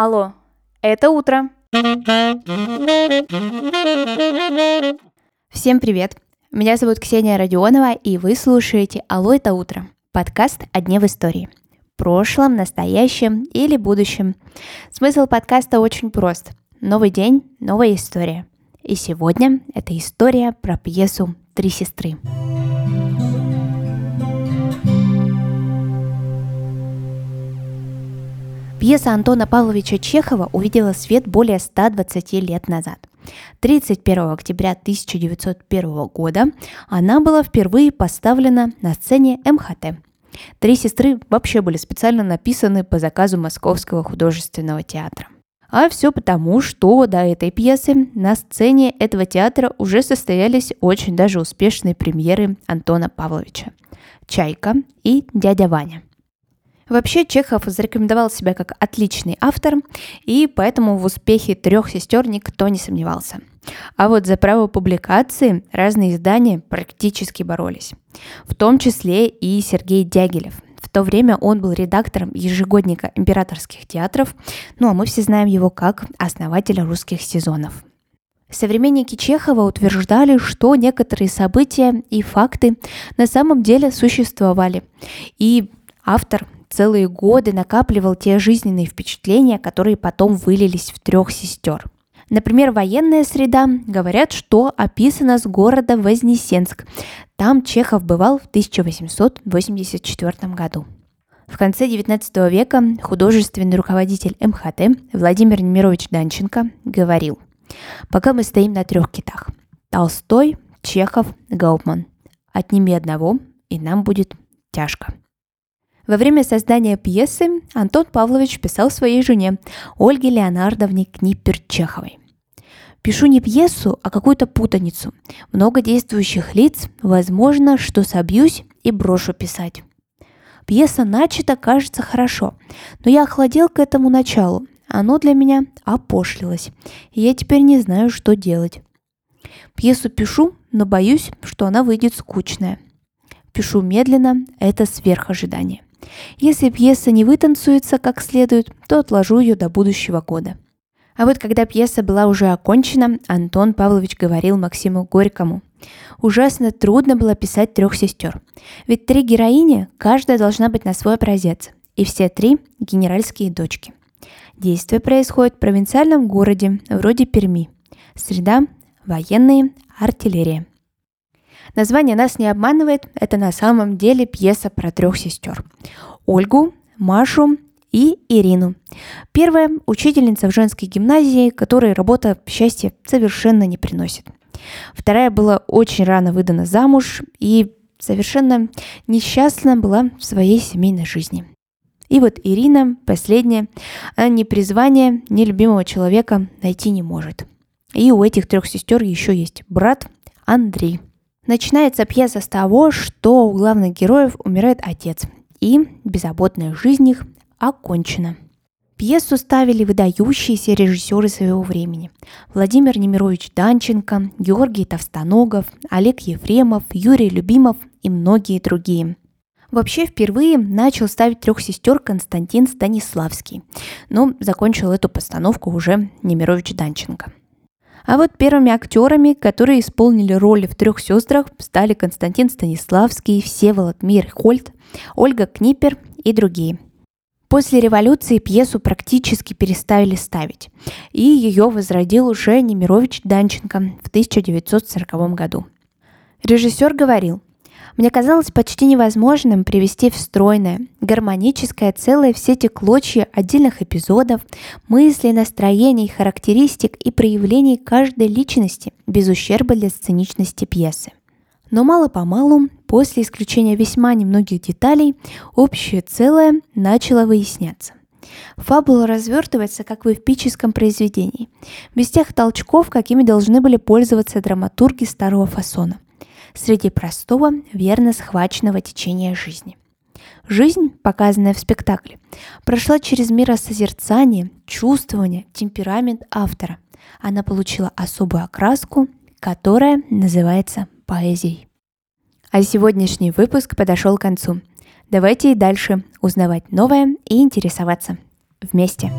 Алло, это утро. Всем привет. Меня зовут Ксения Родионова, и вы слушаете «Алло, это утро» – подкаст о дне в истории. Прошлом, настоящем или будущем. Смысл подкаста очень прост. Новый день, новая история. И сегодня это история про пьесу «Три сестры». Пьеса Антона Павловича Чехова увидела свет более 120 лет назад. 31 октября 1901 года она была впервые поставлена на сцене МХТ. Три сестры вообще были специально написаны по заказу Московского художественного театра. А все потому, что до этой пьесы на сцене этого театра уже состоялись очень даже успешные премьеры Антона Павловича. «Чайка» и «Дядя Ваня». Вообще Чехов зарекомендовал себя как отличный автор, и поэтому в успехе трех сестер никто не сомневался. А вот за право публикации разные издания практически боролись. В том числе и Сергей Дягилев. В то время он был редактором ежегодника императорских театров, ну а мы все знаем его как основателя русских сезонов. Современники Чехова утверждали, что некоторые события и факты на самом деле существовали. И автор целые годы накапливал те жизненные впечатления, которые потом вылились в трех сестер. Например, военная среда, говорят, что описана с города Вознесенск. Там Чехов бывал в 1884 году. В конце XIX века художественный руководитель МХТ Владимир Немирович Данченко говорил, «Пока мы стоим на трех китах – Толстой, Чехов, Гаупман. Отними одного, и нам будет тяжко». Во время создания пьесы Антон Павлович писал своей жене Ольге Леонардовне Книппер-Чеховой. Пишу не пьесу, а какую-то путаницу. Много действующих лиц, возможно, что собьюсь и брошу писать. Пьеса начата, кажется, хорошо, но я охладел к этому началу. Оно для меня опошлилось, и я теперь не знаю, что делать. Пьесу пишу, но боюсь, что она выйдет скучная. Пишу медленно, это сверхожидание. Если пьеса не вытанцуется как следует, то отложу ее до будущего года. А вот когда пьеса была уже окончена, Антон Павлович говорил Максиму Горькому. Ужасно трудно было писать трех сестер. Ведь три героини, каждая должна быть на свой образец. И все три – генеральские дочки. Действие происходит в провинциальном городе, вроде Перми. Среда – военные, артиллерия – Название нас не обманывает, это на самом деле пьеса про трех сестер. Ольгу, Машу и Ирину. Первая – учительница в женской гимназии, которой работа счастья совершенно не приносит. Вторая была очень рано выдана замуж и совершенно несчастна была в своей семейной жизни. И вот Ирина, последняя, она ни призвания, ни любимого человека найти не может. И у этих трех сестер еще есть брат Андрей – Начинается пьеса с того, что у главных героев умирает отец, и беззаботная жизнь их окончена. Пьесу ставили выдающиеся режиссеры своего времени. Владимир Немирович Данченко, Георгий Товстоногов, Олег Ефремов, Юрий Любимов и многие другие. Вообще впервые начал ставить трех сестер Константин Станиславский, но закончил эту постановку уже Немирович Данченко. А вот первыми актерами, которые исполнили роли в «Трех сестрах», стали Константин Станиславский, Всеволод Мирхольд, Ольга Книпер и другие. После революции пьесу практически переставили ставить, и ее возродил уже Немирович Данченко в 1940 году. Режиссер говорил, мне казалось почти невозможным привести в стройное, гармоническое целое все эти клочья отдельных эпизодов, мыслей, настроений, характеристик и проявлений каждой личности без ущерба для сценичности пьесы. Но мало-помалу, после исключения весьма немногих деталей, общее целое начало выясняться. Фабула развертывается, как в эпическом произведении, без тех толчков, какими должны были пользоваться драматурги старого фасона среди простого, верно схваченного течения жизни. Жизнь, показанная в спектакле, прошла через миросозерцание, чувствование, темперамент автора. Она получила особую окраску, которая называется поэзией. А сегодняшний выпуск подошел к концу. Давайте и дальше узнавать новое и интересоваться вместе.